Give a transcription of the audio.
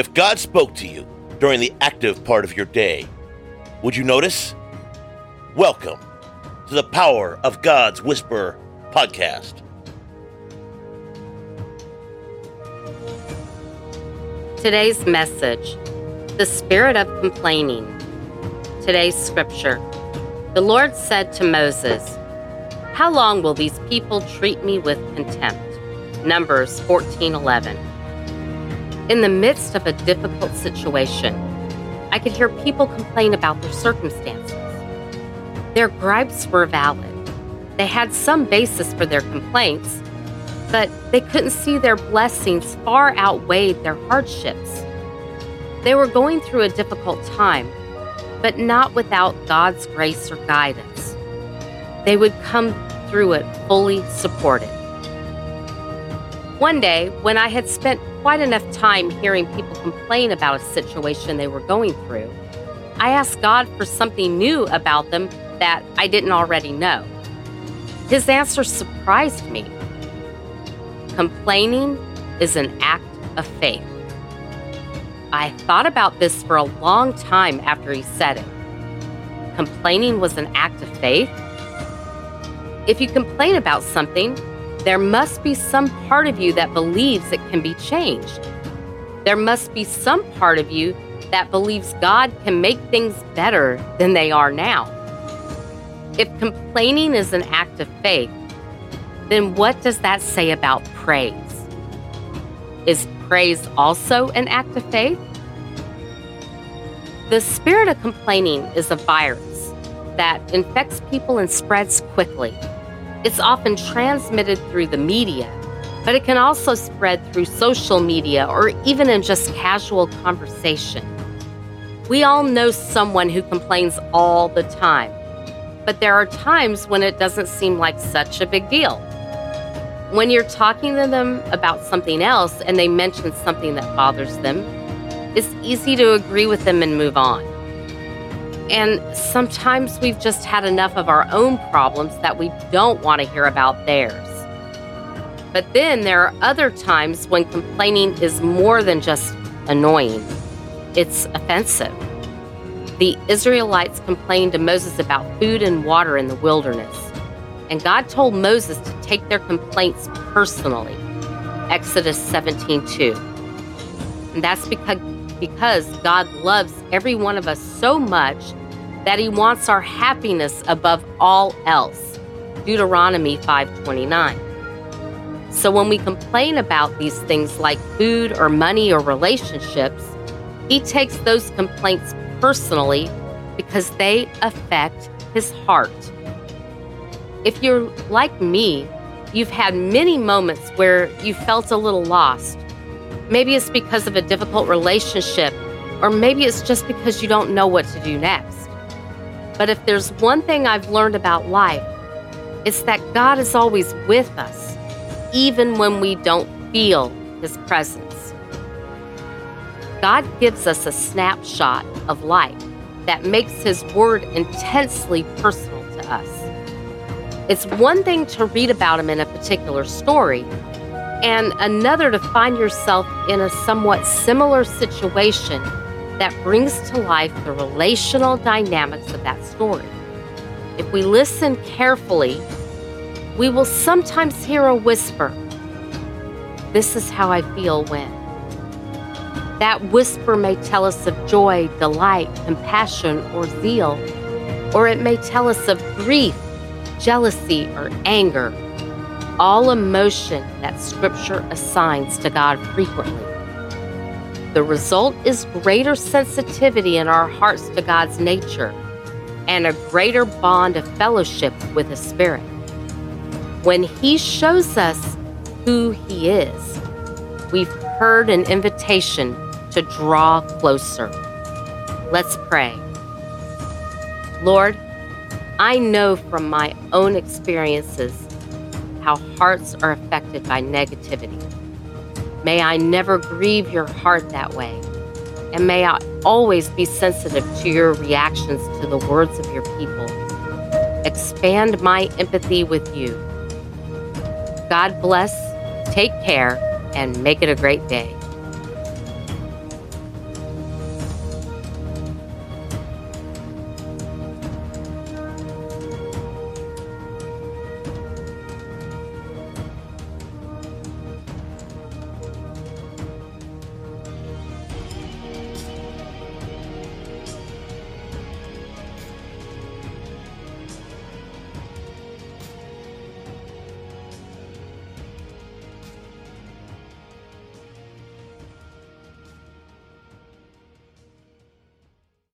If God spoke to you during the active part of your day, would you notice? Welcome to the Power of God's Whisper podcast. Today's message The Spirit of Complaining. Today's scripture The Lord said to Moses, How long will these people treat me with contempt? Numbers 14 11. In the midst of a difficult situation, I could hear people complain about their circumstances. Their gripes were valid. They had some basis for their complaints, but they couldn't see their blessings far outweighed their hardships. They were going through a difficult time, but not without God's grace or guidance. They would come through it fully supported. One day, when I had spent quite enough time hearing people complain about a situation they were going through, I asked God for something new about them that I didn't already know. His answer surprised me. Complaining is an act of faith. I thought about this for a long time after he said it. Complaining was an act of faith? If you complain about something, there must be some part of you that believes it can be changed. There must be some part of you that believes God can make things better than they are now. If complaining is an act of faith, then what does that say about praise? Is praise also an act of faith? The spirit of complaining is a virus that infects people and spreads quickly. It's often transmitted through the media, but it can also spread through social media or even in just casual conversation. We all know someone who complains all the time, but there are times when it doesn't seem like such a big deal. When you're talking to them about something else and they mention something that bothers them, it's easy to agree with them and move on. And sometimes we've just had enough of our own problems that we don't want to hear about theirs. But then there are other times when complaining is more than just annoying, it's offensive. The Israelites complained to Moses about food and water in the wilderness, and God told Moses to take their complaints personally. Exodus 17 2. And that's because, because God loves every one of us so much that he wants our happiness above all else. Deuteronomy 5:29. So when we complain about these things like food or money or relationships, he takes those complaints personally because they affect his heart. If you're like me, you've had many moments where you felt a little lost. Maybe it's because of a difficult relationship, or maybe it's just because you don't know what to do next. But if there's one thing I've learned about life, it's that God is always with us, even when we don't feel His presence. God gives us a snapshot of life that makes His Word intensely personal to us. It's one thing to read about Him in a particular story, and another to find yourself in a somewhat similar situation that brings to life the relational dynamics of that story. If we listen carefully, we will sometimes hear a whisper. This is how I feel when. That whisper may tell us of joy, delight, compassion, or zeal, or it may tell us of grief, jealousy, or anger, all emotion that Scripture assigns to God frequently. The result is greater sensitivity in our hearts to God's nature and a greater bond of fellowship with His Spirit. When He shows us who He is, we've heard an invitation to draw closer. Let's pray. Lord, I know from my own experiences how hearts are affected by negativity. May I never grieve your heart that way. And may I always be sensitive to your reactions to the words of your people. Expand my empathy with you. God bless, take care, and make it a great day.